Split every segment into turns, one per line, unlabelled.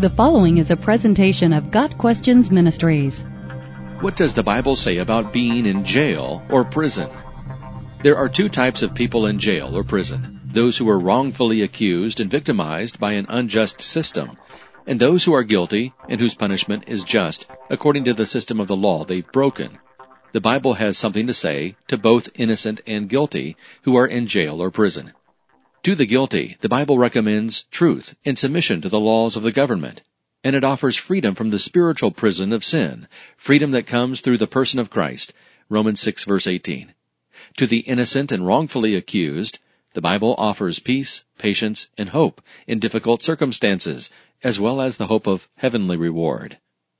The following is a presentation of Got Questions Ministries.
What does the Bible say about being in jail or prison? There are two types of people in jail or prison those who are wrongfully accused and victimized by an unjust system, and those who are guilty and whose punishment is just according to the system of the law they've broken. The Bible has something to say to both innocent and guilty who are in jail or prison. To the guilty, the Bible recommends truth and submission to the laws of the government, and it offers freedom from the spiritual prison of sin, freedom that comes through the person of Christ. Romans 6 verse 18. To the innocent and wrongfully accused, the Bible offers peace, patience, and hope in difficult circumstances, as well as the hope of heavenly reward.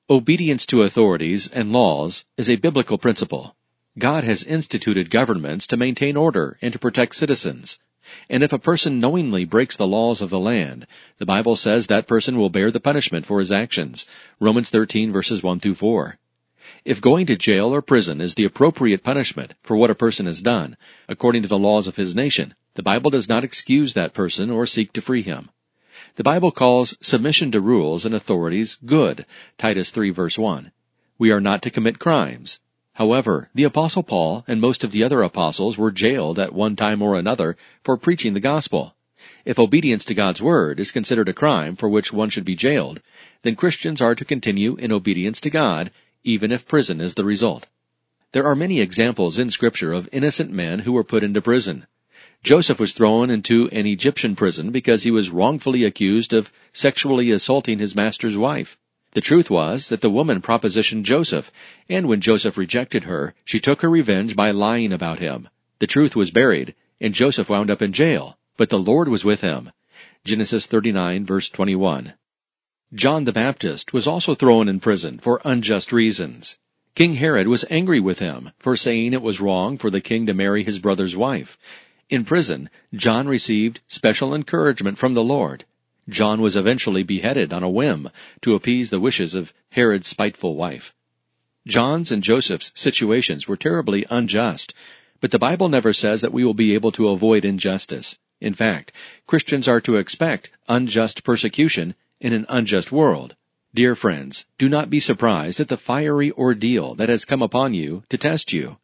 Obedience to authorities and laws is a biblical principle. God has instituted governments to maintain order and to protect citizens. And if a person knowingly breaks the laws of the land, the Bible says that person will bear the punishment for his actions. Romans 13 verses 1 through 4. If going to jail or prison is the appropriate punishment for what a person has done, according to the laws of his nation, the Bible does not excuse that person or seek to free him. The Bible calls submission to rules and authorities good, Titus 3 verse 1. We are not to commit crimes. However, the apostle Paul and most of the other apostles were jailed at one time or another for preaching the gospel. If obedience to God's word is considered a crime for which one should be jailed, then Christians are to continue in obedience to God, even if prison is the result. There are many examples in scripture of innocent men who were put into prison. Joseph was thrown into an Egyptian prison because he was wrongfully accused of sexually assaulting his master's wife. The truth was that the woman propositioned Joseph, and when Joseph rejected her, she took her revenge by lying about him. The truth was buried, and Joseph wound up in jail, but the Lord was with him. Genesis 39 verse 21. John the Baptist was also thrown in prison for unjust reasons. King Herod was angry with him for saying it was wrong for the king to marry his brother's wife. In prison, John received special encouragement from the Lord. John was eventually beheaded on a whim to appease the wishes of Herod's spiteful wife. John's and Joseph's situations were terribly unjust, but the Bible never says that we will be able to avoid injustice. In fact, Christians are to expect unjust persecution in an unjust world. Dear friends, do not be surprised at the fiery ordeal that has come upon you to test you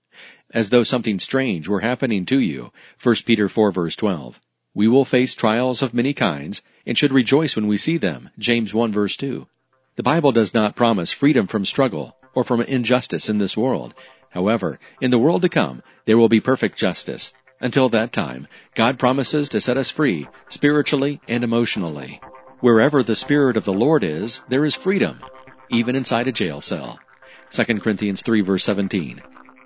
as though something strange were happening to you. 1 Peter 4 verse 12. We will face trials of many kinds and should rejoice when we see them. James 1 verse 2. The Bible does not promise freedom from struggle or from injustice in this world. However, in the world to come, there will be perfect justice. Until that time, God promises to set us free, spiritually and emotionally. Wherever the Spirit of the Lord is, there is freedom, even inside a jail cell. 2 Corinthians 3 verse 17.